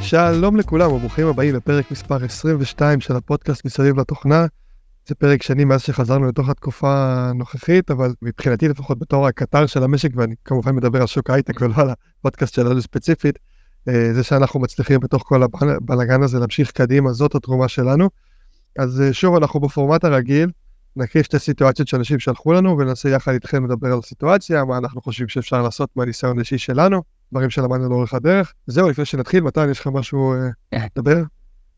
שלום לכולם וברוכים הבאים לפרק מספר 22 של הפודקאסט מסביב לתוכנה. זה פרק שני מאז שחזרנו לתוך התקופה הנוכחית, אבל מבחינתי לפחות בתור הקטר של המשק, ואני כמובן מדבר על שוק הייטק ולא על הפודקאסט שלנו ספציפית, אה, זה שאנחנו מצליחים בתוך כל הבלאגן הזה להמשיך קדימה, זאת התרומה שלנו. אז אה, שוב, אנחנו בפורמט הרגיל, נקריא שתי סיטואציות שאנשים שלחו לנו וננסה יחד איתכם לדבר על הסיטואציה, מה אנחנו חושבים שאפשר לעשות מהניסיון האישי שלנו, דברים שלמדנו לאורך הדרך. זהו, לפני שנתחיל, מתן, יש לך משהו אה, לדבר?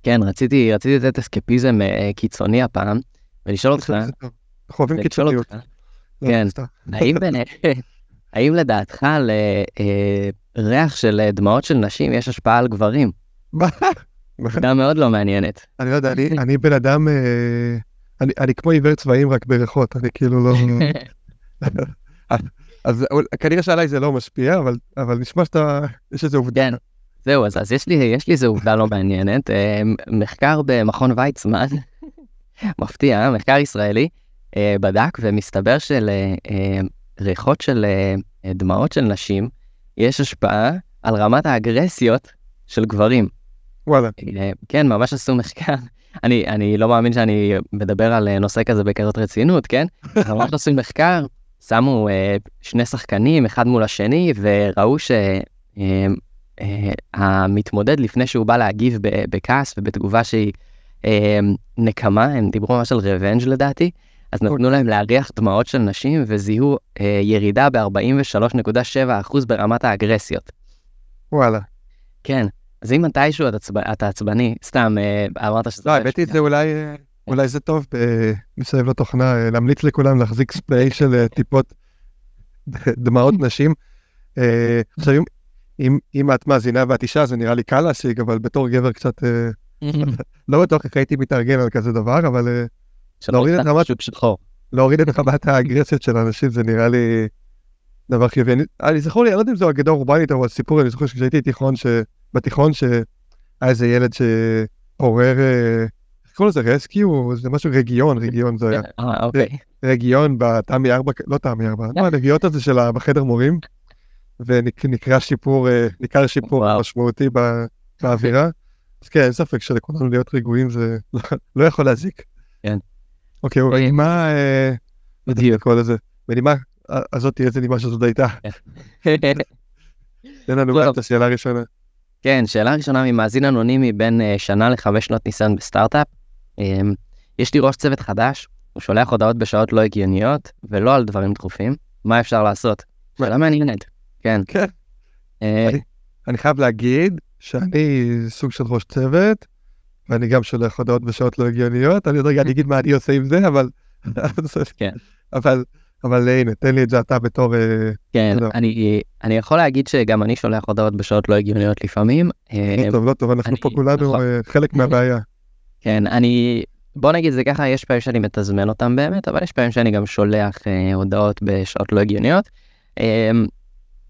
כן, רציתי, רציתי לתת אסקפיזם קיצוני הפעם, ולשאול אותך... אנחנו אוהבים קיצוניות. לא, כן, האם האם לדעתך לריח של דמעות של נשים יש השפעה על גברים? נקודה מאוד לא מעניינת. אני לא יודע, אני בן אדם, אה, אני כמו עיוור צבעים רק בריחות, אני כאילו לא... אז כנראה שעליי זה לא משפיע, אבל נשמע שאתה, יש איזה עובדה. כן, זהו, אז יש לי, יש לי איזה עובדה לא מעניינת. אה, מחקר במכון ויצמן, מפתיע, מחקר ישראלי, אה, בדק ומסתבר שלריחות של דמעות של נשים, יש השפעה על רמת האגרסיות של גברים. וואלה. אה, כן, ממש עשו מחקר. אני, אני לא מאמין שאני מדבר על אה, נושא כזה בכזאת רצינות, כן? ממש עשו מחקר, שמו uh, שני שחקנים אחד מול השני, וראו שהמתמודד, uh, uh, לפני שהוא בא להגיב בכעס ובתגובה שהיא uh, נקמה, הם דיברו ממש על revenge לדעתי, אז נתנו אוקיי. להם להריח דמעות של נשים וזיהו uh, ירידה ב-43.7% ברמת האגרסיות. וואלה. כן, אז אם מתישהו אתה, עצב... אתה עצבני, סתם אה, אמרת שזה... לא, האמת היא זה אולי, אה, אולי זה טוב מסביב לתוכנה, אה, להמליץ לכולם להחזיק ספרי של טיפות דמעות נשים. עכשיו, אם, אם את מאזינה ואת אישה, זה נראה לי קל להשיג, אבל בתור גבר קצת... לא בטוח איך הייתי מתארגן על כזה דבר, אבל להוריד את רמת... את האגרסיות של האנשים, זה נראה לי דבר חיובי. אני זכור לי, אני לא יודע אם זו אגדה אורבנית, אבל סיפור, אני זוכר שכשהייתי תיכון, ש... בתיכון שהיה איזה ילד שעורר, איך קוראים לזה רסקיו? זה משהו רגיון, רגיון זה היה. אה, אוקיי. רגיון בתמי 4, לא תמי 4, לא, הרגיעות הזה של בחדר מורים, ונקרא שיפור, אה, ניכר שיפור משמעותי באווירה. אז כן, אין ספק שלכולנו להיות רגועים זה לא יכול להזיק. כן. אוקיי, בנימה, אה, בדיוק. בנימה הזאת תהיה איזה נימה שזאת הייתה. תן לנו את השאלה הראשונה. כן, שאלה ראשונה ממאזין אנונימי בין uh, שנה לחמש שנות ניסיון בסטארט-אפ. Um, יש לי ראש צוות חדש, הוא שולח הודעות בשעות לא הגיוניות, ולא על דברים דחופים. מה אפשר לעשות? שאלה מעניינת, כן. כן. אה, אני חייב להגיד שאני סוג של ראש צוות, ואני גם שולח הודעות בשעות לא הגיוניות. אני עוד רגע אני אגיד מה אני עושה עם זה, אבל... כן. אבל אבל הנה, תן לי את זה אתה בתור... אה, כן, אני, אני יכול להגיד שגם אני שולח הודעות בשעות לא הגיוניות לפעמים. לא טוב, לא טוב, אנחנו פה כולנו נכון. אה, חלק מהבעיה. כן, אני... בוא נגיד זה ככה, יש פעמים שאני מתזמן אותם באמת, אבל יש פעמים שאני גם שולח אה, הודעות בשעות לא הגיוניות. אה,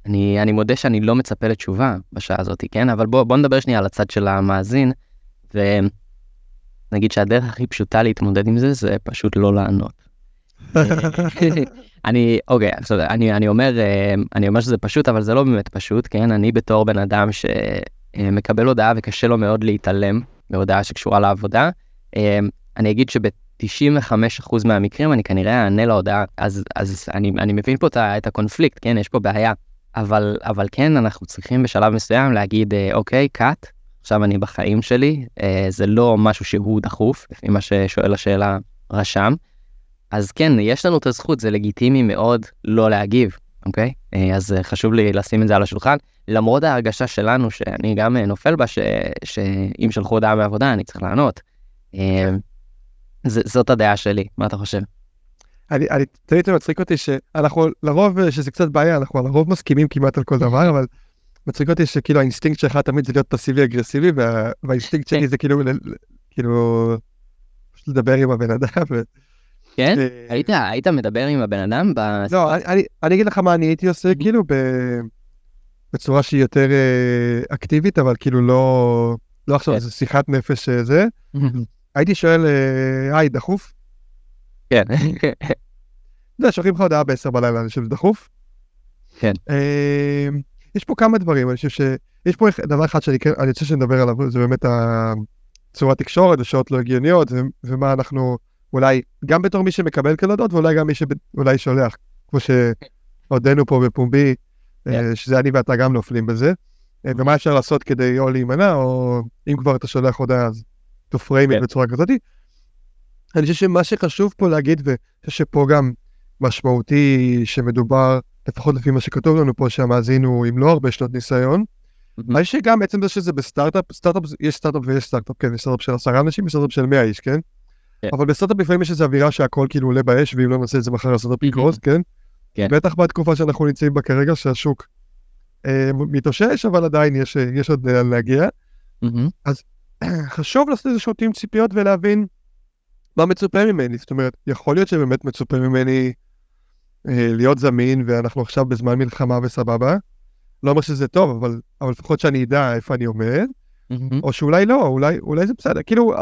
אני, אני מודה שאני לא מצפה לתשובה בשעה הזאת, כן? אבל בוא, בוא נדבר שנייה על הצד של המאזין, ונגיד שהדרך הכי פשוטה להתמודד עם זה, זה פשוט לא לענות. אני אוקיי עכשיו אני אני אומר אה, אני אומר שזה פשוט אבל זה לא באמת פשוט כן? אני בתור בן אדם שמקבל הודעה וקשה לו מאוד להתעלם מהודעה שקשורה לעבודה אה, אני אגיד שב-95% מהמקרים אני כנראה אענה להודעה אז אז אני אני מבין פה את הקונפליקט כן? יש פה בעיה. אבל אבל כן אנחנו צריכים בשלב מסוים להגיד אה, אוקיי קאט עכשיו אני בחיים שלי זה לא משהו שהוא דחוף לפי מה ששואל השאלה רשם. אז כן, יש לנו את הזכות, זה לגיטימי מאוד לא להגיב, אוקיי? אה, אז אה, חשוב לי לשים את זה על השולחן, למרות ההרגשה שלנו, שאני גם אה, נופל בה, ש... שאם שלחו הודעה מעבודה, אני צריך לענות. ז... זאת הדעה שלי, מה אתה חושב? אני, אני תמיד מצחיק אותי שאנחנו לרוב, שזה קצת בעיה, אנחנו לרוב מסכימים כמעט על כל דבר, אבל מצחיק אותי שכאילו האינסטינקט שלך תמיד זה להיות פסיבי אגרסיבי, וה... והאינסטינקט שלי זה כאילו, כאילו, פשוט לדבר עם הבן אדם. כן? אה, היית, היית מדבר עם הבן אדם? לא, אני, אני אגיד לך מה אני הייתי עושה, כאילו ב... בצורה שהיא יותר אה, אקטיבית, אבל כאילו לא, לא עכשיו כן. איזה שיחת נפש אה, זה. הייתי שואל, היי, דחוף? כן. יודע, שולחים לך הודעה ב-10 בלילה, אני חושב שזה דחוף. כן. יש פה כמה דברים, אני חושב שיש פה דבר אחד שאני כן, אני רוצה שנדבר עליו, זה באמת צורת תקשורת ושעות לא הגיוניות, ומה אנחנו, אולי, גם בתור מי שמקבל קלדות, ואולי גם מי שאולי שולח, כמו שהודינו פה בפומבי, yeah. אה, כן. שזה אני ואתה גם נופלים בזה. אה, ומה אפשר לעשות כדי או להימנע, או אם כבר אתה שולח הודעה, אז to frame it כן. בצורה כזאת. אני חושב שמה שחשוב פה להגיד, ואני חושב שפה גם משמעותי שמדובר, לפחות לפי מה שכתוב לנו פה, שהמאזין הוא עם לא הרבה שנות ניסיון, אני חושב שגם עצם זה שזה בסטארט-אפ, סטארט-אפ, יש סטארט-אפ ויש סטארט-אפ, כן, יש סטארט-אפ של עשרה אנשים, יש סטארט-אפ של מאה איש, כן? כן. אבל בסטארט-אפ לפעמים יש איזו אווירה שהכל כאילו עולה באש, ואם לא נעשה את זה מחר הסטארט-אפ יקרוס, כן? כן? בטח בתקופה שאנחנו נמצאים בה כרגע, שהשוק אה, מתאושש, אבל עדיין יש, יש עוד לאן להגיע. אז חשוב לעשות איזה תיאום ציפיות ולהבין מה מצופה ממני. זאת אומרת, יכול להיות שבאמת מצופה ממני אה, להיות זמין, ואנחנו עכשיו בזמן מלחמה וסבבה. לא אומר שזה טוב, אבל, אבל לפחות שאני אדע איפה אני עומד, mm-hmm. או שאולי לא, אולי, אולי זה בסדר. כאילו,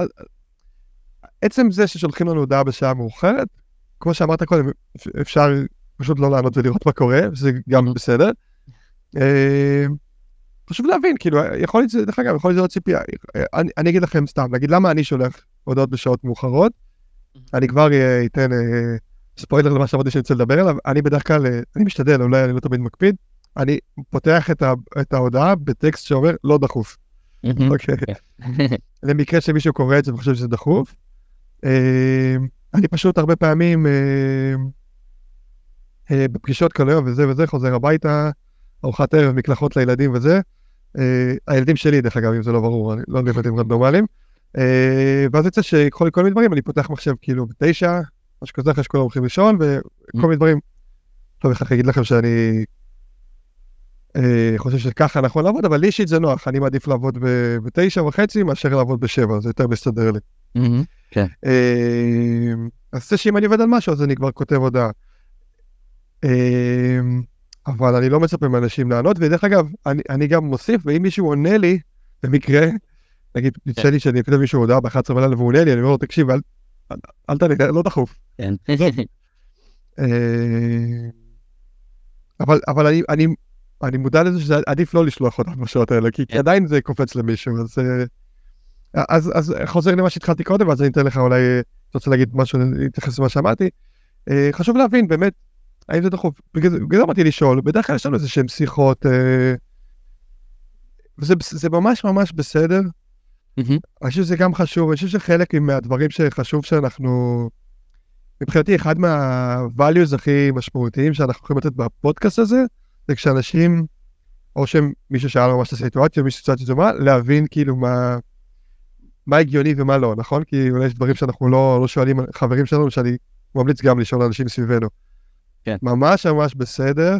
עצם זה ששולחים לנו הודעה בשעה מאוחרת, כמו שאמרת קודם, אפשר פשוט לא לענות ולראות מה קורה, וזה גם mm-hmm. בסדר. אה, חשוב להבין, כאילו, יכול להיות, דרך אגב, יכול להיות שזה ציפייה. אני, אני אגיד לכם סתם, נגיד למה אני שולח הודעות בשעות מאוחרות, אני כבר אה, אתן אה, ספוילר למה שאמרתי שאני רוצה לדבר עליו, אני בדרך כלל, אני משתדל, אולי אני לא תמיד מקפיד, אני פותח את, ה, את ההודעה בטקסט שאומר לא דחוף. אוקיי. למקרה שמישהו קורא את זה וחושב שזה דחוף. אני פשוט הרבה פעמים בפגישות כל היום וזה וזה, חוזר הביתה, ארוחת ערב, מקלחות לילדים וזה. אה, הילדים שלי, דרך אגב, אם זה לא ברור, אני לא יודע ילדים רנדומליים. אה, ואז יוצא שכל מיני דברים, אני פותח מחשב כאילו בתשע, משהו כזה, אחרי שכולם הולכים לישון, וכל מיני דברים. איך אני אגיד לכם שאני אה, חושב שככה נכון לעבוד, אבל לי אישית זה נוח, אני מעדיף לעבוד בתשע וחצי מאשר לעבוד בשבע, זה יותר מסתדר לי. כן. אז זה שאם אני עובד על משהו, אז אני כבר כותב הודעה. אבל אני לא מצפה מאנשים לענות, ודרך אגב, אני, אני גם מוסיף, ואם מישהו עונה לי, במקרה, נגיד, יצא כן. לי שאני אקדם מישהו הודעה ב-11 בלילה והוא עונה לי, אני אומר לו, תקשיב, אל, אל תענה, לא דחוף. כן. אה, אבל, אבל אני, אני, אני מודע לזה שזה עדיף לא לשלוח אותם בשעות האלה, כי, כי כן. עדיין זה קופץ למישהו, אז, אה, אז, אז חוזר למה שהתחלתי קודם, אז אני אתן לך אולי, אתה רוצה להגיד משהו, להתייחס למה שאמרתי. אה, חשוב להבין, באמת, האם זה דחוף? בגלל זה אמרתי לשאול, בדרך כלל יש לנו איזה שהן שיחות, אה, וזה זה ממש ממש בסדר. Mm-hmm. אני חושב שזה גם חשוב, אני חושב שחלק מהדברים שחשוב שאנחנו, מבחינתי אחד מה-values הכי משמעותיים שאנחנו יכולים לתת בפודקאסט הזה, זה כשאנשים, או שהם מישהו שאל ממש את הסיטואציה, מישהו סיטואציה דומה, להבין כאילו מה, מה הגיוני ומה לא, נכון? כי אולי יש דברים שאנחנו לא, לא שואלים חברים שלנו, שאני ממליץ גם לשאול אנשים סביבנו. כן. ממש ממש בסדר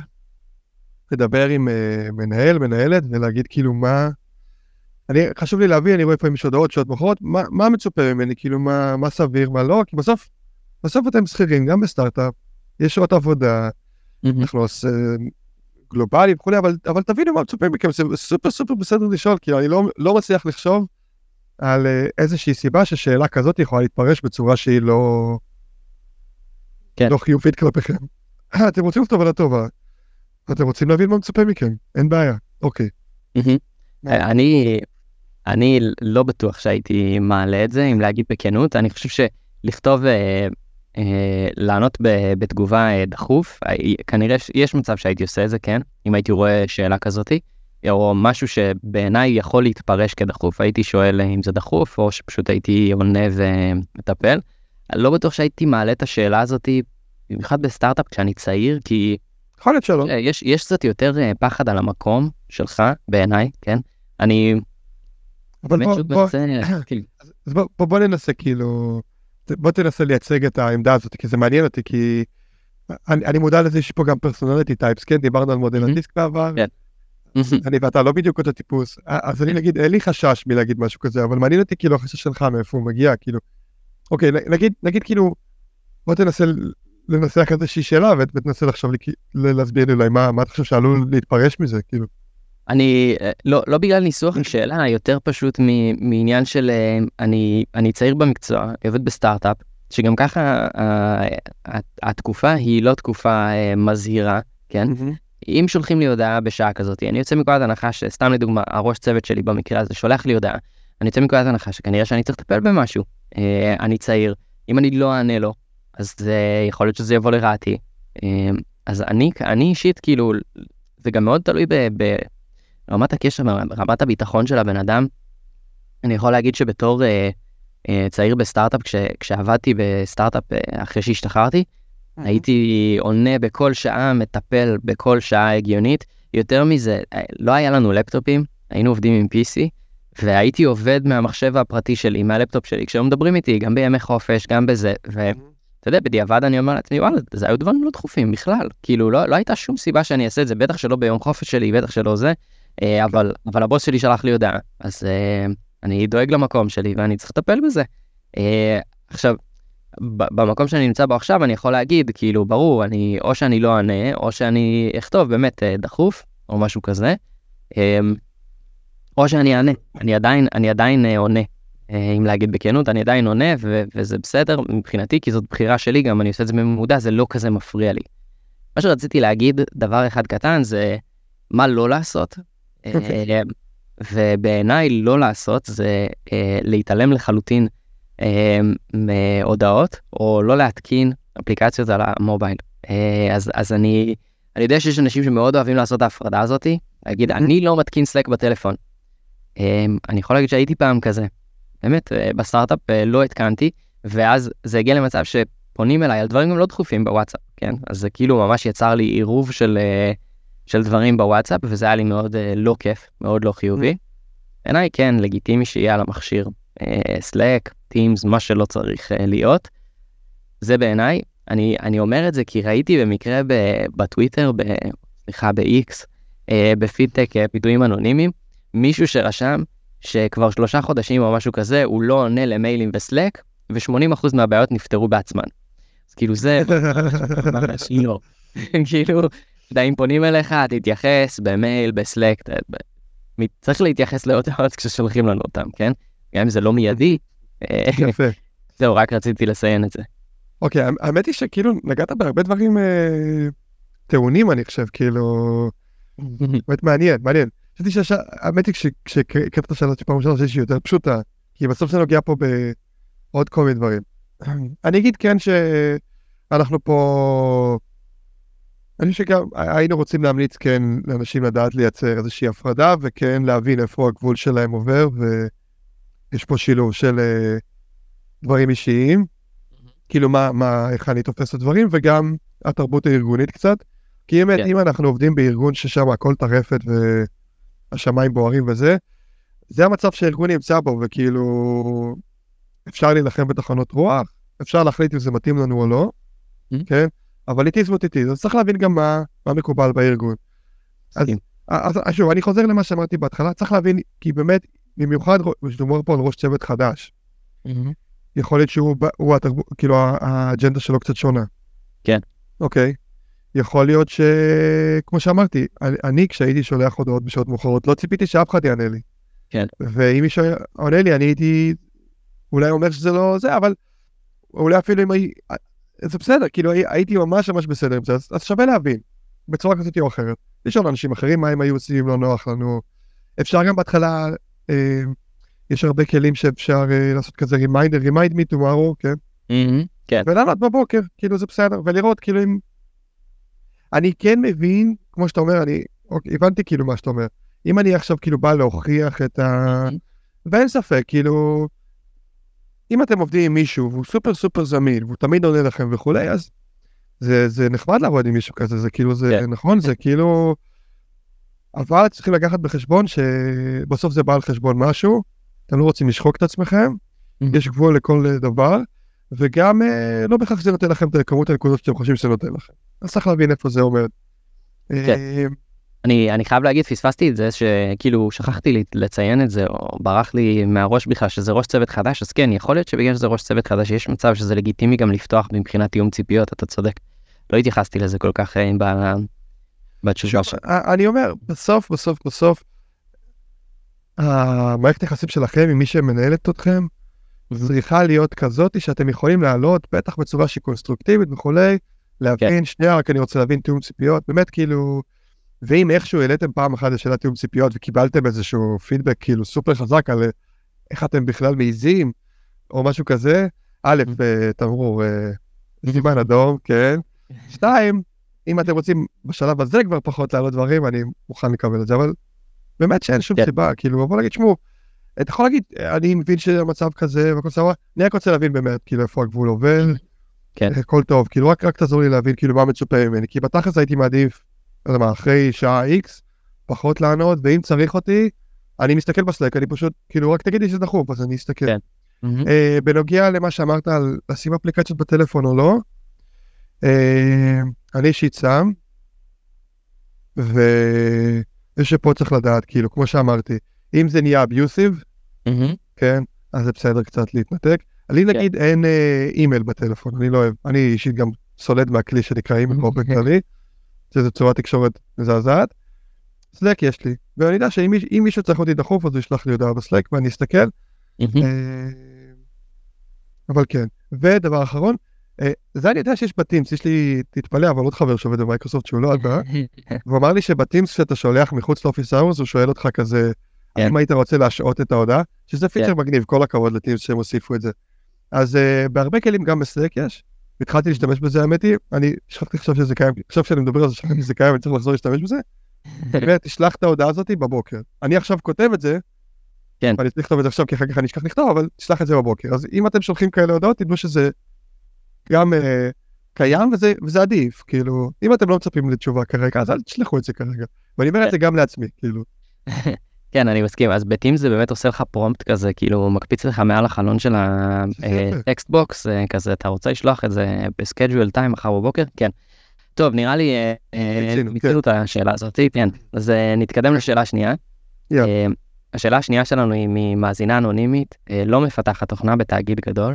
לדבר עם uh, מנהל, מנהלת, ולהגיד כאילו מה... אני, חשוב לי להביא, אני רואה פה עם הודעות, שעות מאוחרות, מה, מה מצופה ממני, כאילו מה, מה סביר, מה לא, כי בסוף, בסוף אתם שכירים, גם בסטארט-אפ, יש שעות עבודה, mm-hmm. אנחנו עושים גלובלי וכולי, אבל, אבל תבינו מה מצופה מכם, זה סופר סופר בסדר לשאול, כי אני לא, לא מצליח לחשוב על uh, איזושהי סיבה ששאלה כזאת יכולה להתפרש בצורה שהיא לא, כן. לא חיובית כלפיכם. אה, אתם רוצים לכתוב על הטובה, אתם רוצים להבין מה מצפה מכם, אין בעיה, אוקיי. אה, אני, אני לא בטוח שהייתי מעלה את זה, אם להגיד בכנות, אני חושב שלכתוב, אה, אה, לענות ב, בתגובה אה, דחוף, אה, כנראה יש מצב שהייתי עושה את זה, כן, אם הייתי רואה שאלה כזאתי, או משהו שבעיניי יכול להתפרש כדחוף, הייתי שואל אם זה דחוף, או שפשוט הייתי עונה ומטפל. לא בטוח שהייתי מעלה את השאלה הזאתי במיוחד בסטארט-אפ כשאני צעיר, כי... יכול להיות שלא. אה, יש, יש קצת יותר אה, פחד על המקום שלך, בעיניי, כן? אני... אבל בוא, בוא, כאילו. אז בוא, בוא, בוא ננסה כאילו, בוא תנסה לייצג את העמדה הזאת, כי זה מעניין אותי, כי אני, אני מודע לזה שיש פה גם פרסונליטי טייפס, כן? דיברנו על מודל הדיסק בעבר. כן. אני ואתה לא בדיוק אותו טיפוס, אז אני נגיד, אין לי חשש מלהגיד משהו כזה, אבל מעניין אותי כאילו החשש שלך מאיפה הוא מגיע, כאילו, אוקיי, נגיד, נגיד כאילו, בוא תנסה לנסח איזושהי שאלה ותנסה לחשוב לי, להסביר לי אולי מה, אתה חושב שעלול להתפרש מזה, כאילו. אני, אה, לא, לא בגלל ניסוח השאלה, יותר פשוט מעניין של אה, אני, אני צעיר במקצוע, אני עובד בסטארט-אפ, שגם ככה התקופה היא לא תקופה מזהירה, כן? אם שולחים לי הודעה בשעה כזאת, אני יוצא מנקודת הנחה שסתם לדוגמה, הראש צוות שלי במקרה הזה שולח לי הודעה, אני יוצא מנקודת הנחה שכנראה שאני צריך לטפל במשהו. אני צעיר, אם אני לא אענה לו, אז זה יכול להיות שזה יבוא לרעתי. אז אני, אני אישית, כאילו, זה גם מאוד תלוי ברמת הקשר, ברמת הביטחון של הבן אדם. אני יכול להגיד שבתור אה, אה, צעיר בסטארט-אפ, כש, כשעבדתי בסטארט-אפ אה, אחרי שהשתחררתי. הייתי עונה בכל שעה, מטפל בכל שעה הגיונית. יותר מזה, אה, לא היה לנו לפטופים, היינו עובדים עם PC, והייתי עובד מהמחשב הפרטי שלי, מהלפטופ שלי, כשהם מדברים איתי, גם בימי חופש, גם בזה, ו... Mm-hmm. יודע, בדיעבד אני אומר לעצמי, וואלה, זה היו דברים לא דחופים בכלל. כאילו, לא, לא הייתה שום סיבה שאני אעשה את זה, בטח שלא ביום חופש שלי, בטח שלא זה, אה, אבל, אבל הבוס שלי שלח לי הודעה, אז אה, אני דואג למקום שלי ואני צריך לטפל בזה. עכשיו, במקום שאני נמצא בו עכשיו, אני יכול להגיד, כאילו, ברור, אני, או שאני לא אענה, או שאני אכתוב באמת דחוף, או משהו כזה, או שאני אענה, אני עדיין, אני עדיין עונה. אה, אם להגיד בכנות, אני עדיין עונה ו- וזה בסדר מבחינתי, כי זאת בחירה שלי, גם אני עושה את זה בממודע, זה לא כזה מפריע לי. מה שרציתי להגיד, דבר אחד קטן, זה מה לא לעשות. אוקיי. אה, ובעיניי לא לעשות זה אה, להתעלם לחלוטין מהודעות, או לא להתקין אפליקציות על המובייל. אז, אז אני, אני יודע שיש אנשים שמאוד אוהבים לעשות את ההפרדה הזאתי, להגיד, אני לא מתקין Slack בטלפון. אני יכול להגיד שהייתי פעם כזה. באמת, אה, בסטארט-אפ אה, לא התקנתי, ואז זה הגיע למצב שפונים אליי על דברים גם לא דחופים בוואטסאפ, כן? אז זה כאילו ממש יצר לי עירוב של, אה, של דברים בוואטסאפ, וזה היה לי מאוד לא כיף, מאוד לא חיובי. בעיניי כן, לגיטימי שיהיה על המכשיר Slack, Teams, מה שלא צריך להיות. זה בעיניי, אני, אני אומר את זה כי ראיתי במקרה בטוויטר, ב, סליחה, ב-X, בפידטק פיתויים אנונימיים, מישהו שרשם שכבר שלושה חודשים או משהו כזה, הוא לא עונה למיילים בסלק, ו-80% מהבעיות נפתרו בעצמן. אז כאילו זה ממש לא. כאילו, אתה אם פונים אליך, תתייחס במייל, בסלק, צריך להתייחס להודעות כששולחים לנו אותם, כן? גם אם זה לא מיידי. יפה. זהו, רק רציתי לציין את זה. אוקיי, האמת היא שכאילו נגעת בהרבה דברים אה, טעונים, אני חושב, כאילו... באמת מעניין, מעניין. חשבתי שהאמת היא כשהקראת את השאלה שפעם ראשונה שהיא יותר פשוטה, כי בסוף זה נוגע פה בעוד כל מיני דברים. אני אגיד כן שאנחנו פה, אני חושב שגם היינו רוצים להמליץ כן לאנשים לדעת לייצר איזושהי הפרדה וכן להבין איפה הגבול שלהם עובר ויש פה שילוב של uh, דברים אישיים, כאילו מה, מה, איך אני תופס את הדברים וגם התרבות הארגונית קצת. כי באמת, כן. אם אנחנו עובדים בארגון ששם הכל טרפת ו... השמיים בוערים וזה, זה המצב שהארגון נמצא בו, וכאילו, אפשר להילחם בתחנות רוח, אפשר להחליט אם זה מתאים לנו או לא, mm-hmm. כן? אבל איתי זאת איתי, אז צריך להבין גם מה, מה מקובל בארגון. אז, אז, אז שוב, אני חוזר למה שאמרתי בהתחלה, צריך להבין, כי באמת, במיוחד כשדובר פה על ראש צוות חדש, mm-hmm. יכול להיות שהוא, הוא התרב... כאילו האג'נדה שלו קצת שונה. כן. אוקיי. יכול להיות שכמו שאמרתי, אני כשהייתי שולח הודעות בשעות מאוחרות, לא ציפיתי שאף אחד יענה לי. כן. ואם מישהו עונה לי, אני הייתי אולי אומר שזה לא זה, אבל אולי אפילו אם הייתי, זה בסדר, כאילו הייתי ממש ממש בסדר עם זה, אז, אז שווה להבין, בצורה כזאת או אחרת. לשאול אנשים אחרים מה הם היו עושים לא נוח לנו. אפשר גם בהתחלה, אה, יש הרבה כלים שאפשר אה, לעשות כזה reminder, remind me tomorrow, כן? כן. ולענות בבוקר, כאילו זה בסדר, ולראות כאילו אם אני כן מבין, כמו שאתה אומר, אני אוקיי, הבנתי כאילו מה שאתה אומר. אם אני עכשיו כאילו בא להוכיח את ה... ואין ספק, כאילו, אם אתם עובדים עם מישהו והוא סופר סופר זמין והוא תמיד עונה לכם וכולי, אז זה, זה נחמד לעבוד עם מישהו כזה, זה כאילו, זה. כן. נכון, זה כאילו... אבל צריכים לקחת בחשבון שבסוף זה בא על חשבון משהו, אתם לא רוצים לשחוק את עצמכם, יש גבול לכל דבר, וגם אה, לא בהכרח זה נותן לכם את כמות הנקודות שאתם חושבים שזה נותן לכם. אז צריך להבין איפה זה עומד. כן. אה, אני, אני חייב להגיד, פספסתי את זה, שכאילו שכחתי לציין את זה, או ברח לי מהראש בכלל שזה ראש צוות חדש, אז כן, יכול להיות שבגלל שזה ראש צוות חדש, יש מצב שזה לגיטימי גם לפתוח מבחינת תיאום ציפיות, אתה צודק. לא התייחסתי לזה כל כך אה, בתשובה שלך. אני אומר, בסוף, בסוף, בסוף, המערכת היחסים שלכם עם מי שמנהלת אתכם, צריכה להיות כזאת שאתם יכולים לעלות, בטח בצורה שהיא קונסטרוקטיבית וכולי, להבין, כן. שנייה, רק אני רוצה להבין תיאום ציפיות, באמת כאילו, ואם איכשהו העליתם פעם אחת לשאלת תיאום ציפיות וקיבלתם איזשהו פידבק כאילו סופר חזק על איך אתם בכלל מעיזים, או משהו כזה, א', mm-hmm. תמרור, סימן אדום, כן. שתיים, אם אתם רוצים בשלב הזה כבר פחות לעלות דברים, אני מוכן לקבל את זה, אבל באמת שאין שום כן. סיבה, כאילו, בוא נגיד, שמעו, אתה יכול להגיד, אני מבין שהמצב כזה והכל סבבה, אני רק רוצה להבין באמת, כאילו, איפה הגבול עובר, כן. הכל טוב, כאילו, רק, רק תעזור לי להבין, כאילו, מה מצופה ממני, כי בתכלס הייתי מעדיף, לא יודע מה, אחרי שעה X, פחות לענות, ואם צריך אותי, אני מסתכל בסלק, אני פשוט, כאילו, רק תגיד לי שזה דחוף, אז אני אסתכל. כן. Mm-hmm. Uh, בנוגע למה שאמרת על לשים אפליקציות בטלפון או לא, אני אישית שם, ויש שפה צריך לדעת, כאילו, כמו שאמרתי, אם זה נהיה אביוסיב. כן, אז זה בסדר קצת להתנתק. לי כן. נגיד אין אה, אימייל בטלפון, אני לא אוהב, אני אישית גם סולד מהכלי שנקרא אימייל באופן כללי, שזה צורת תקשורת מזעזעת. Slack יש לי, ואני יודע שאם מישהו צריך אותי דחוף אז הוא ישלח לי הודעה ב Slack ואני אסתכל. אה, אבל כן, ודבר אחרון, אה, זה אני יודע שיש ב Teams, יש לי, תתפלא, אבל עוד חבר שעובד במייקרוסופט שהוא לא אתה, והוא אמר לי שב Teams כשאתה שולח מחוץ ל office hours הוא שואל אותך כזה, כן. האם היית רוצה להשעות את ההודעה? שזה פיצ'ר כן. מגניב, כל הכבוד ל Teams שהם הוסיפו את זה. אז uh, בהרבה כלים גם ב Slack יש, התחלתי להשתמש בזה האמת היא, אני שכחתי עכשיו שזה קיים, עכשיו שאני מדבר על זה שכחתי שזה קיים, אני צריך לחזור להשתמש בזה. ותשלח את ההודעה הזאת בבוקר. אני עכשיו כותב את זה, כן. ואני צריך לכתוב את זה עכשיו כי אחר כך אני אשכח לכתוב, אבל תשלח את זה בבוקר. אז אם אתם שולחים כאלה הודעות, תדעו שזה גם uh, קיים וזה, וזה עדיף, כאילו, אם אתם לא מצפים לתשובה כרגע, אז אל תשלחו את זה כרגע. ואני אומר את זה גם לעצמי, כאילו. כן, אני מסכים. אז ב Teams זה באמת עושה לך prompt כזה, כאילו מקפיץ לך מעל החלון של ה text box, אה, כזה, אתה רוצה לשלוח את זה ב schedule time מחר בבוקר? כן. טוב, נראה לי אה, אה, מיצינו את השאלה הזאת, כן. אז נתקדם לשאלה השנייה. השאלה השנייה שלנו היא ממאזינה אנונימית, לא מפתחת תוכנה בתאגיד גדול.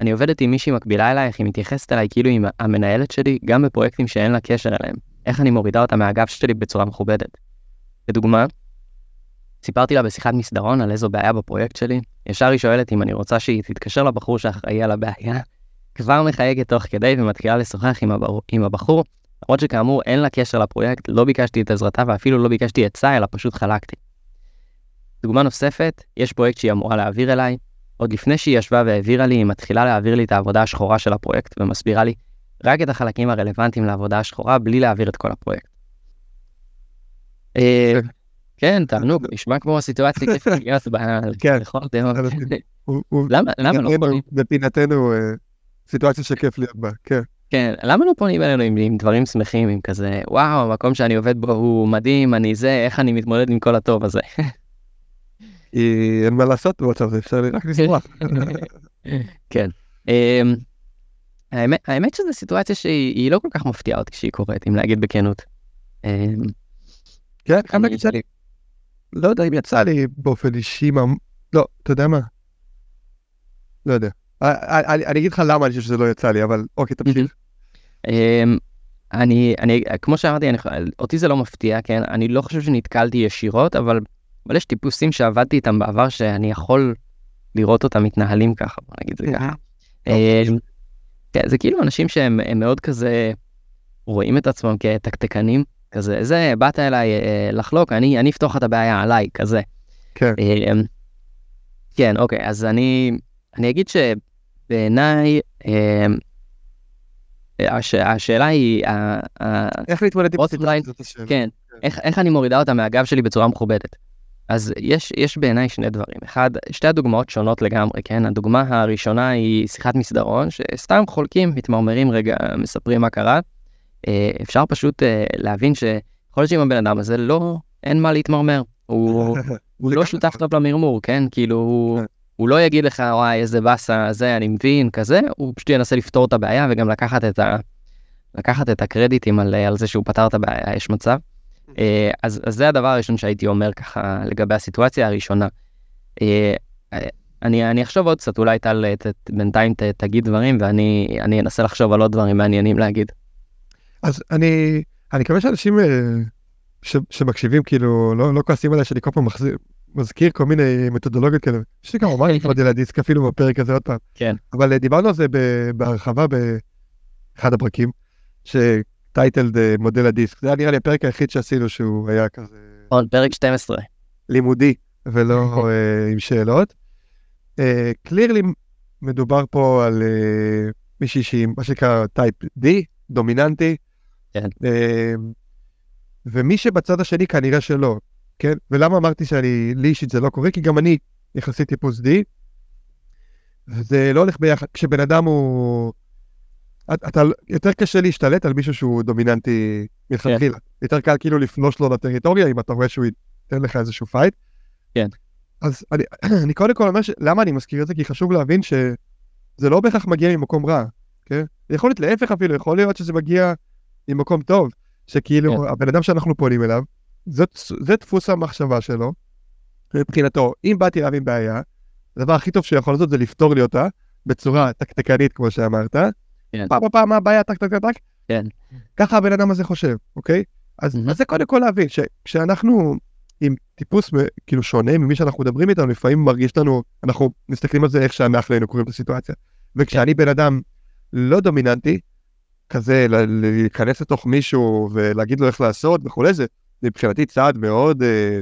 אני עובדת עם מישהי מקבילה אלייך, היא מתייחסת אליי כאילו היא המנהלת שלי, גם בפרויקטים שאין לה קשר אליהם. איך אני מורידה אותה מהגב שלי בצורה מכובדת. לדוגמה, סיפרתי לה בשיחת מסדרון על איזו בעיה בפרויקט שלי, ישר היא שואלת אם אני רוצה שהיא תתקשר לבחור שאחראי על הבעיה, כבר מחייגת תוך כדי ומתחילה לשוחח עם, הבר... עם הבחור, למרות שכאמור אין לה קשר לפרויקט, לא ביקשתי את עזרתה ואפילו לא ביקשתי עצה אלא פשוט חלקתי. דוגמה נוספת, יש פרויקט שהיא אמורה להעביר אליי, עוד לפני שהיא ישבה והעבירה לי, היא מתחילה להעביר לי את העבודה השחורה של הפרויקט ומסבירה לי רק את החלקים הרלוונטיים לעבודה השחורה בלי להעביר את כל הפרויקט. אה, כן, תענוג, נשמע כמו להיות כן. בכל דעות. למה לא פונים? בפינתנו אה, סיטואציה שכיף להיות בה, כן. כן, למה לא פונים אלינו עם, עם דברים שמחים, עם כזה, וואו, המקום שאני עובד בו הוא מדהים, אני זה, איך אני מתמודד עם כל הטוב הזה. אין מה לעשות במצב הזה, אפשר רק לשמוח. כן. אמ, האמת, האמת שזו סיטואציה שהיא לא כל כך מפתיעה אותי כשהיא קורית, אם להגיד בכנות. אמ, כן, חייב להגיד שאני לא יודע אם יצא לי באופן אישי, לא, אתה יודע מה? לא יודע. אה, אה, אני אגיד לך למה אני חושב שזה לא יצא לי, אבל אוקיי, תמשיך. אמ, אני, אני, כמו שאמרתי, אני, אותי זה לא מפתיע, כן? אני לא חושב שנתקלתי ישירות, אבל, אבל יש טיפוסים שעבדתי איתם בעבר שאני יכול לראות אותם מתנהלים ככה, בוא נגיד זה ככה. אמ, כן, זה כאילו אנשים שהם מאוד כזה רואים את עצמם כתקתקנים, כזה, זה, באת אליי אה, לחלוק, אני, אפתוח את הבעיה עליי, כזה. כן. אה, כן, אוקיי, אז אני, אני אגיד שבעיניי, אה, הש, השאלה היא, איך להתמודד עם סיטואציה? כן, כן. איך, איך אני מורידה אותה מהגב שלי בצורה מכובדת. אז יש, יש בעיניי שני דברים. אחד, שתי הדוגמאות שונות לגמרי, כן? הדוגמה הראשונה היא שיחת מסדרון, שסתם חולקים, מתמרמרים רגע, מספרים מה קרה. אה, אפשר פשוט אה, להבין שיכול להיות שעם הבן אדם הזה לא, אין מה להתמרמר. הוא, הוא לא שותף טוב למרמור, כן? כאילו, הוא. הוא לא יגיד לך, וואי, איזה באסה, זה, אני מבין, כזה, הוא פשוט ינסה לפתור את הבעיה וגם לקחת את, ה, לקחת את הקרדיטים על, על זה שהוא פתר את הבעיה, יש מצב. אה, אז, אז זה הדבר הראשון שהייתי אומר ככה לגבי הסיטואציה הראשונה. אני, אני אחשוב עוד קצת, אולי טל בינתיים ת, תגיד דברים ואני אנסה לחשוב על עוד דברים מעניינים להגיד. אז אני, אני מקווה שאנשים אה, ש, שמקשיבים כאילו לא, לא כועסים עליי שאני כל פעם מחזיר, מזכיר כל מיני מתודולוגיות כאלה. יש לי ממש מודל הדיסק אפילו בפרק הזה עוד פעם. כן. אבל אה, דיברנו על זה בהרחבה באחד הפרקים, שטייטלד אה, מודל הדיסק. זה היה נראה לי הפרק היחיד שעשינו שהוא היה כזה עוד פרק 12. לימודי ולא אה, עם שאלות. Clearly מדובר פה על אה, מישהי שהיא מה שנקרא type D, דומיננטי. כן. אה, ומי שבצד השני כנראה שלא, כן? ולמה אמרתי שאני, לי אישית זה לא קורה? כי גם אני יחסית טיפוס D, וזה לא הולך ביחד. כשבן אדם הוא... אתה, אתה, יותר קשה להשתלט על מישהו שהוא דומיננטי מלכתחילה. יותר קל כאילו לפלוש לו לטריטוריה, אם אתה רואה שהוא ייתן לך איזשהו fight. כן. אז אני, אני קודם כל אומר, ש... למה אני מזכיר את זה? כי חשוב להבין שזה לא בהכרח מגיע ממקום רע, כן? יכול להיות להפך אפילו, יכול להיות שזה מגיע ממקום טוב, שכאילו כן. הבן אדם שאנחנו פונים אליו, זה, זה דפוס המחשבה שלו, מבחינתו, אם באתי אליו עם בעיה, הדבר הכי טוב שהוא יכול לעשות זה לפתור לי אותה בצורה תקתקנית, כמו שאמרת. כן. פעם פעם מה הבעיה, טק טק טק טק. כן. ככה הבן אדם הזה חושב, אוקיי? אז. אז זה קודם כל להבין, שכשאנחנו עם טיפוס כאילו שונה ממי שאנחנו מדברים איתנו, לפעמים מרגיש לנו, אנחנו מסתכלים על זה איך שאנחנו היינו קוראים את הסיטואציה. וכשאני בן אדם לא דומיננטי, כזה ל- להיכנס לתוך מישהו ולהגיד לו איך לעשות וכולי, זה מבחינתי צעד מאוד, אה,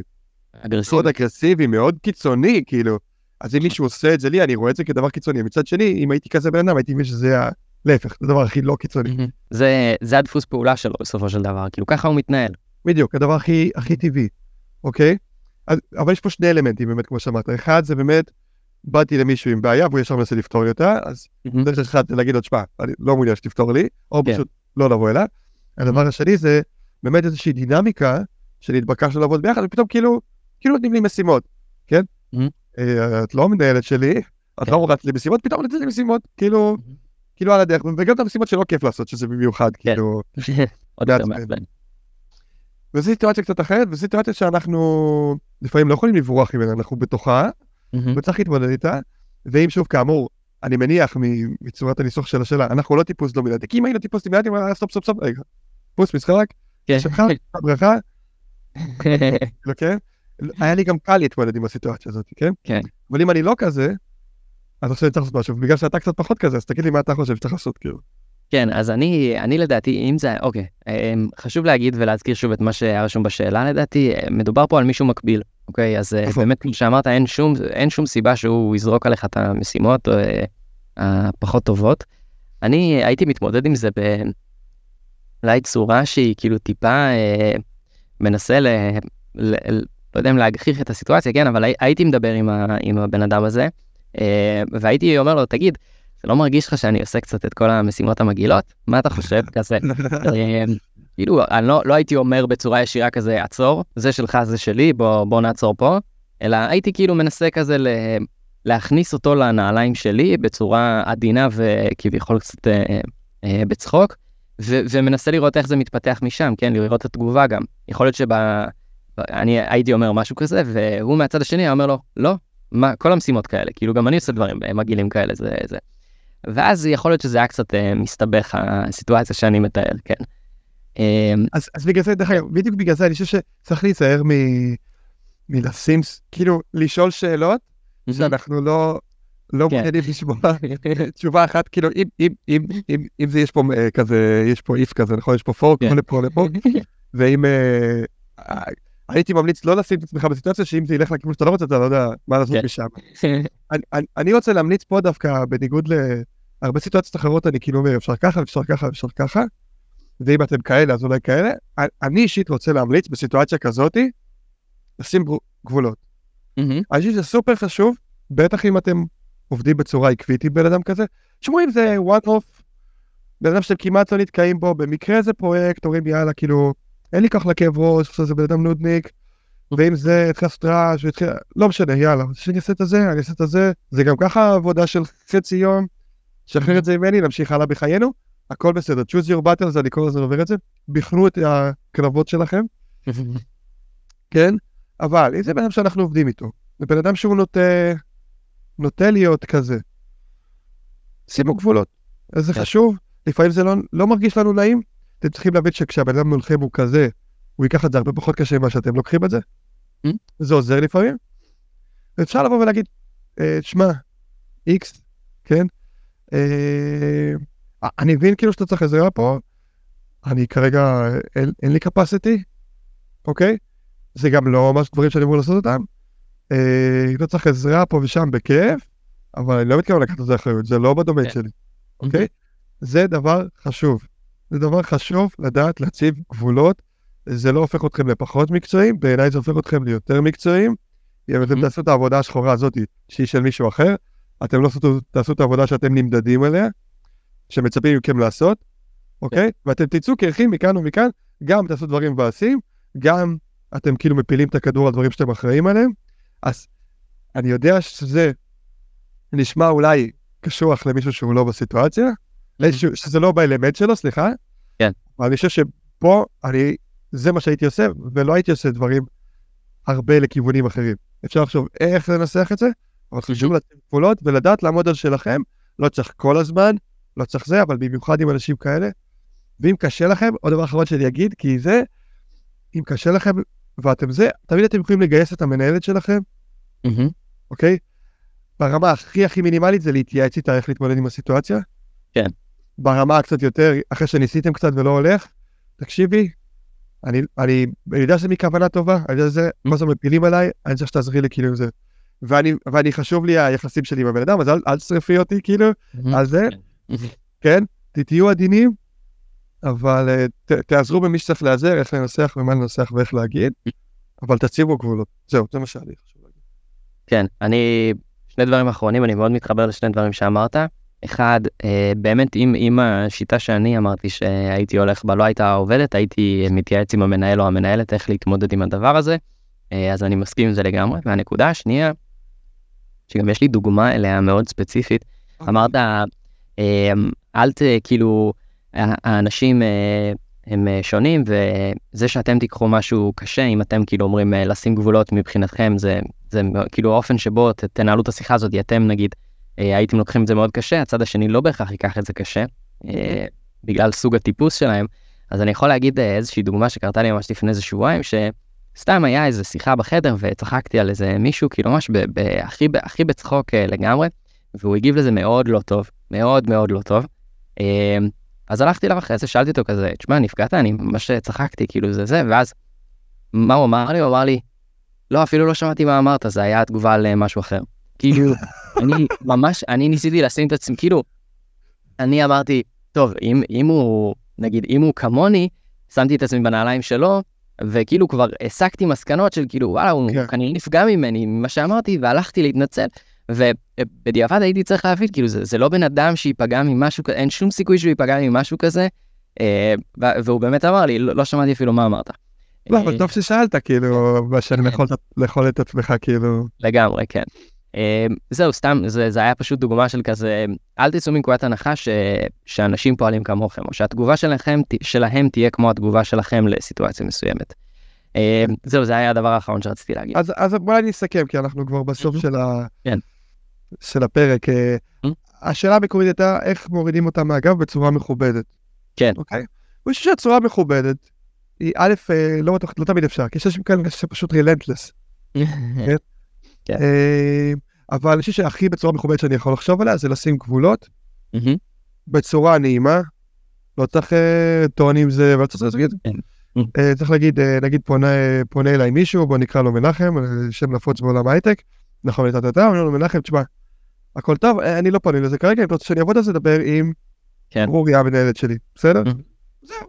אגרסיבי. מאוד אגרסיבי, מאוד קיצוני, כאילו. אז אם מישהו עושה את זה לי, אני רואה את זה כדבר קיצוני. מצד שני, אם הייתי כזה בן אדם, הייתי מבין שזה. להפך, זה הדבר הכי לא קיצוני. זה, זה הדפוס פעולה שלו בסופו של דבר, כאילו ככה הוא מתנהל. בדיוק, הדבר הכי, הכי טבעי, אוקיי? אז, אבל יש פה שני אלמנטים באמת, כמו שאמרת. אחד זה באמת, באתי למישהו עם בעיה והוא ישר מנסה לפתור לי אותה, אז אחד זה להגיד לו, תשמע, אני לא מעוניין שתפתור לי, או כן. פשוט לא לבוא אליו. הדבר השני זה באמת איזושהי דינמיקה שנתבקשנו לעבוד ביחד, ופתאום כאילו, כאילו נותנים לי משימות, כן? אה, את לא המנהלת שלי, את כן. לא מורת לי משימות, פתאום נותנת לי משימות, כאילו, כאילו על הדרך, וגם את המשימות שלא כיף לעשות, שזה במיוחד, כן. כאילו. עוד יותר מעצבן. מעצבן. וזו סיטואציה קצת אחרת, וזו סיטואציה שאנחנו לפעמים לא יכולים לברוח ממנה, אנחנו בתוכה. וצריך להתמודד איתה, ואם שוב, כאמור, אני מניח מצורת הניסוח של השאלה, אנחנו לא טיפוס דומיננטי, כי אם היינו טיפוס דומיננטי, היה stop stop stop, רגע, טיפוס משחק, כן. שלך, ברכה, כאילו, כן? היה לי גם קל להתמודד עם הסיטואציה הזאת, כן? כן. אבל אם אני לא כזה, אז עכשיו צריך לעשות משהו, ובגלל שאתה קצת פחות כזה, אז תגיד לי מה אתה חושב שצריך לעשות, כאילו. כן, אז אני, אני לדעתי, אם זה, אוקיי, אמ, חשוב להגיד ולהזכיר שוב את מה שהיה רשום בשאלה לדעתי, מדובר פה על מישהו מקביל, אוקיי? אז אה, נכון. באמת, כמו שאמרת, אין שום, אין שום סיבה שהוא יזרוק עליך את המשימות אה, הפחות טובות. אני הייתי מתמודד עם זה ב... אולי צורה שהיא כאילו טיפה אה, מנסה ל... ל... לא יודע אם להגחיך את הסיטואציה, כן, אבל הי- הייתי מדבר עם, ה... עם הבן אדם הזה, והייתי אומר לו, תגיד, זה לא מרגיש לך שאני עושה קצת את כל המשימות המגעילות? מה אתה חושב כזה? אה, כאילו, אני לא, לא הייתי אומר בצורה ישירה כזה, עצור, זה שלך, זה שלי, בוא, בוא נעצור פה, אלא הייתי כאילו מנסה כזה ל... להכניס אותו לנעליים שלי בצורה עדינה וכביכול קצת אה, אה, בצחוק, ו- ומנסה לראות איך זה מתפתח משם, כן, לראות את התגובה גם. יכול להיות שב... אני הייתי אומר משהו כזה, והוא מהצד השני היה אומר לו, לא, מה, כל המשימות כאלה, כאילו גם אני עושה דברים אה, מגעילים כאלה, זה זה. ואז יכול להיות שזה היה קצת אה, מסתבך, הסיטואציה שאני מתאר, כן. אה, אז, אז בגלל זה, דרך אגב, בדיוק בגלל זה אני חושב שצריך להיזהר מ... מלשים, כאילו, לשאול שאלות שאנחנו לא, לא כן. מעוניינים לשמוע תשובה אחת, כאילו, אם, אם, אם, אם, אם זה יש פה אה, כזה, יש פה איף כזה, נכון? יש פה פורק, כן. או לפה, לפה, ואם... הייתי ממליץ לא לשים את עצמך בסיטואציה שאם זה ילך לכיוון שאתה לא רוצה, אתה לא יודע מה לעשות כן. משם. אני, אני, אני רוצה להמליץ פה דווקא, בניגוד להרבה סיטואציות אחרות, אני כאילו אומר, אפשר ככה, אפשר ככה, אפשר ככה, ואם אתם כאלה, אז אולי כאלה. אני- אישית רוצה להמליץ בסיטואציה כזאתי, לשים גבו- גבולות. מהמם. אני חושב שזה סופר חשוב, בטח אם אתם עובדים בצורה עקבית עם בן אדם כזה. תשמעו אם זה one off, בן אדם שאתם כמעט לא נתקעים בו, במקרה זה פרויקט, אומרים יאללה, כאילו, אין לי כוח לכאב ראש, זה בן אדם נודניק, ואם זה התחיל לעשות רעש, והתחיל, לא משנה, יאללה, שאני אעשה את הזה, אני אעשה את הזה, זה גם ככה עבודה של חצי יום, שחרר את זה ממני, נמשיך הלאה בחיינו, הכל בסדר, choose your battles, אני כל הזמן עובר את זה, בחרו את הקרבות שלכם, כן? אבל אם זה בן אדם שאנחנו עובדים איתו, זה בן אדם שהוא נוטה, נוטה להיות כזה, שימו גבולות. אז זה כן. חשוב, לפעמים זה לא, לא מרגיש לנו נעים, אתם צריכים להבין שכשהבן אדם מולכם הוא כזה, הוא ייקח את זה הרבה פחות קשה ממה שאתם לוקחים את זה. Mm. זה עוזר לפעמים, אפשר לבוא ולהגיד, אה, שמע, איקס, כן? אה, אני מבין כאילו שאתה צריך עזרה פה, אני כרגע, אין, אין לי capacity, אוקיי? זה גם לא ממש דברים שאני אמור לעשות אותם. אה, לא צריך עזרה פה ושם בכיף, אבל אני לא מתכוון לקחת את זה אחריות, זה לא בדומיין כן. שלי, אוקיי? זה דבר חשוב. זה דבר חשוב לדעת להציב גבולות. זה לא הופך אתכם לפחות מקצועיים, בעיניי זה הופך אתכם ליותר מקצועיים. אם אתם Mhm. תעשו את העבודה השחורה הזאת שהיא של מישהו אחר, אתם לא תעשו- תעשו את העבודה שאתם נמדדים עליה, שמצפים מכם לעשות, אוקיי? ואתם תצאו קרחים מכאן ומכאן, גם תעשו דברים מבאסים, גם אתם כאילו מפילים את הכדור על דברים שאתם אחראים עליהם. אז אני יודע שזה נשמע אולי קשוח למישהו שהוא לא בסיטואציה, שזה לא באלמנט שלו, סליחה. כן. אני חושב שפה אני, זה מה שהייתי עושה, ולא הייתי עושה דברים הרבה לכיוונים אחרים. אפשר לחשוב איך לנסח את זה, אבל חשוב לשים גבולות ולדעת לעמוד על שלכם, לא צריך כל הזמן, לא צריך זה, אבל במיוחד עם אנשים כאלה. ואם קשה לכם, עוד דבר אחרון שאני אגיד, כי זה, אם קשה לכם ואתם זה, תמיד אתם יכולים לגייס את המנהלת שלכם, מהמם. אוקיי? ברמה הכי הכי מינימלית זה להתייעץ איתה איך להתמודד עם הסיטואציה. כן. ברמה הקצת יותר, אחרי שניסיתם קצת ולא הולך, תקשיבי, אני, אני, אני יודע שזה מכוונה טובה, אני יודע שזה, מה זה מפילים עליי, אני צריך שתעזרי לי כאילו עם זה. ואני, ואני חשוב לי היחסים שלי עם הבן אדם, אז אל, אל תשרפי אותי כאילו מהמם. על זה. כן? ת- תהיו עדינים, אבל אה, ת, תעזרו במי שצריך להיעזר, איך לנסח ומה לנסח ואיך להגיד, אבל תציבו גבולות. זהו, זה מה שהיה לי חשוב להגיד. כן, אני, שני דברים אחרונים, אני מאוד מתחבר לשני דברים שאמרת. אחד, אה, באמת, אם, אם השיטה שאני אמרתי שהייתי הולך בה לא הייתה עובדת, הייתי מתייעץ עם המנהל או המנהלת איך להתמודד עם הדבר הזה, אה, אז אני מסכים עם זה לגמרי. והנקודה השנייה, שגם יש לי דוגמה אליה מאוד ספציפית, אמרת, אה, אל ת, כאילו, האנשים הם שונים, וזה שאתם תיקחו משהו קשה, אם אתם כאילו אומרים לשים גבולות מבחינתכם, זה, זה כאילו האופן שבו ת, תנהלו את השיחה הזאת, אתם נגיד, הייתם לוקחים את זה מאוד קשה, הצד השני לא בהכרח ייקח את זה קשה, אה, בגלל סוג הטיפוס שלהם. אז אני יכול להגיד אה, איזושהי דוגמה שקרתה לי ממש לפני איזה שבועיים, שסתם היה איזה שיחה בחדר וצחקתי על איזה מישהו, כאילו ממש הכי, הכי בצחוק אה, לגמרי, והוא הגיב לזה מאוד לא טוב, מאוד מאוד לא טוב. אה, אז הלכתי אליו אחרי זה, שאלתי אותו כזה, תשמע, נפגעת? אני ממש צחקתי, כאילו זה זה, ואז מה הוא אמר לי? הוא אמר לי, לא, אפילו לא שמעתי מה אמרת, זה היה תגובה על אה, משהו אחר. כאילו, אני ממש, אני ניסיתי לשים את עצמי, כאילו, אני אמרתי, טוב, אם, אם הוא, נגיד, אם הוא כמוני, שמתי את עצמי בנעליים שלו, וכאילו כבר הסקתי מסקנות של כאילו, וואלה, הוא כן. כנראה נפגע ממני, ממה שאמרתי, והלכתי להתנצל. ובדיעבד הייתי צריך להבין, כאילו, זה, זה לא בן אדם שייפגע ממשהו כזה, אין שום סיכוי שהוא ייפגע ממשהו כזה, אה, והוא באמת אמר לי, לא, לא שמעתי אפילו מה אמרת. לא, אה, אבל טוב ששאלת, כאילו, בשנים יכולת לאכול את עצמך, כאילו, לגמרי, כן. אה, זהו, סתם, זה, זה היה פשוט דוגמה של כזה, אל תצאו מנקודת הנחה ש, שאנשים פועלים כמוכם, או שהתגובה שלכם, שלהם תהיה כמו התגובה שלכם לסיטואציה מסוימת. אה, זהו, זה היה הדבר האחרון שרציתי להגיד. אז, אז בוא אני אסכם, כי אנחנו כבר בסוף Mhm. של, ה... כן. של הפרק. אה, Mhm. השאלה המקורית הייתה איך מורידים אותה מהגב בצורה מכובדת. כן. אוקיי? אני חושב שהצורה המכובדת היא א', אה, לא, לא תמיד אפשר, כי יש אנשים כאלה שפשוט רילנטלס. כן. אבל אני חושב שהכי בצורה מכובדת שאני יכול לחשוב עליה זה לשים גבולות בצורה נעימה. לא צריך אה, טון עם זה, אבל צריך להגיד, כן. אה, צריך להגיד, אה, נגיד פונה, אליי מישהו, בוא נקרא לו מנחם, אה, שם נפוץ בעולם הייטק, נכון, טה טה, אומר לו מנחם, תשמע, הכל טוב, אה, אני לא פונה לזה כרגע, אם אתה רוצה שאני אעבוד על זה, דבר עם כן. אורי המנהלת שלי, בסדר? זהו,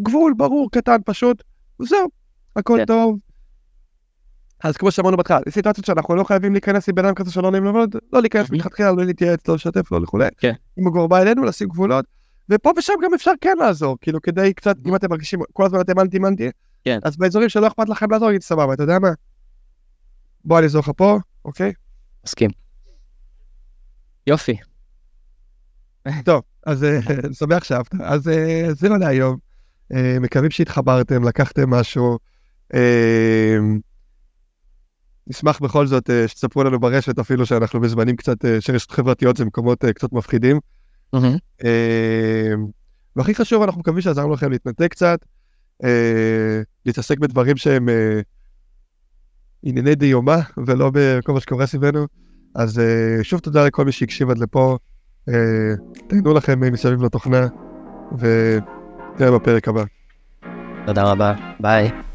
גבול, ברור, קטן, פשוט, זהו, הכל כן. טוב. אז כמו שאמרנו בהתחלה, סיטואציות שאנחנו לא חייבים להיכנס עם בן אדם כזה שלא נעים לעבוד, לא להיכנס. מלכתחילה, לא להתייעץ, לא לשתף, לא וכולי. כן. אם הוא בא אלינו, לשים גבולות, ופה ושם גם אפשר כן לעזור, כאילו כדי קצת, אם אתם מרגישים, כל הזמן אתם אנטי מנטי, כן. אז באזורים שלא אכפת לכם לעזור, נגיד סבבה, אתה יודע מה? בוא אני אעזור לך פה, אוקיי? מסכים. יופי. טוב, אז אה, שמח שאהבת. אז אה, זהו להיום. אה, מקווים שהתחברתם, לקחתם משהו. נשמח בכל זאת אה, שתספרו לנו ברשת אפילו שאנחנו בזמנים קצת, אה, שרשת חברתיות זה מקומות אה, קצת מפחידים. והכי חשוב, אנחנו מקווים שעזרנו לכם להתנתק קצת, להתעסק בדברים שהם בענייני דיומה ולא בכל מה שקורה סביבנו. אז שוב תודה לכל מי שהקשיב עד לפה, תהנו לכם מסביב לתוכנה, ונראה בפרק הבא. תודה רבה, ביי.